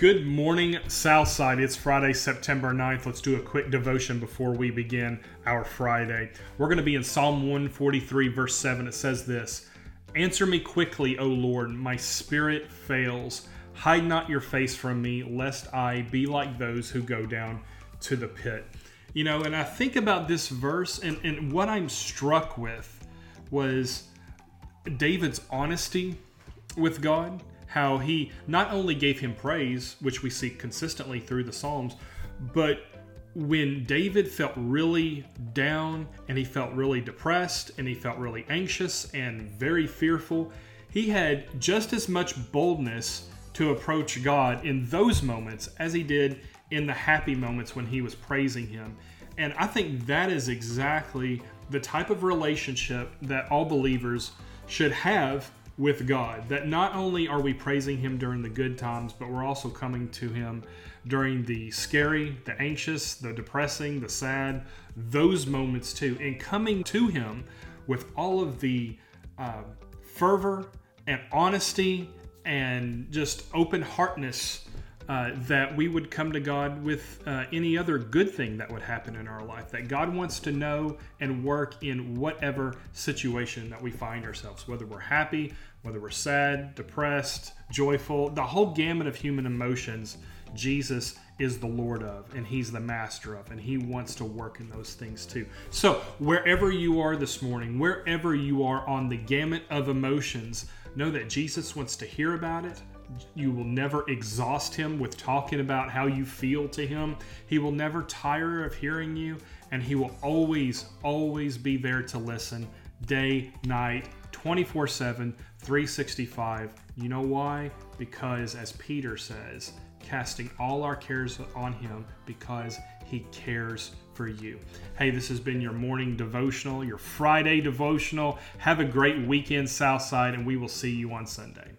Good morning, Southside. It's Friday, September 9th. Let's do a quick devotion before we begin our Friday. We're going to be in Psalm 143, verse 7. It says this Answer me quickly, O Lord, my spirit fails. Hide not your face from me, lest I be like those who go down to the pit. You know, and I think about this verse, and, and what I'm struck with was David's honesty with God how he not only gave him praise, which we see consistently through the Psalms, but when David felt really down and he felt really depressed and he felt really anxious and very fearful, he had just as much boldness to approach God in those moments as he did in the happy moments when he was praising him. And I think that is exactly the type of relationship that all believers should have with God. That not only are we praising Him during the good times, but we're also coming to Him during the scary, the anxious, the depressing, the sad, those moments too. And coming to Him with all of the uh, fervor and honesty and just open heartness uh, that we would come to God with uh, any other good thing that would happen in our life. That God wants to know and work in whatever situation that we find ourselves, whether we're happy, whether we're sad, depressed, joyful, the whole gamut of human emotions. Jesus is the Lord of, and He's the master of, and He wants to work in those things too. So, wherever you are this morning, wherever you are on the gamut of emotions, know that Jesus wants to hear about it you will never exhaust him with talking about how you feel to him. He will never tire of hearing you, and he will always, always be there to listen day, night, 24 7, 365. You know why? Because, as Peter says, casting all our cares on him because he cares for you. Hey, this has been your morning devotional, your Friday devotional. Have a great weekend, Southside, and we will see you on Sunday.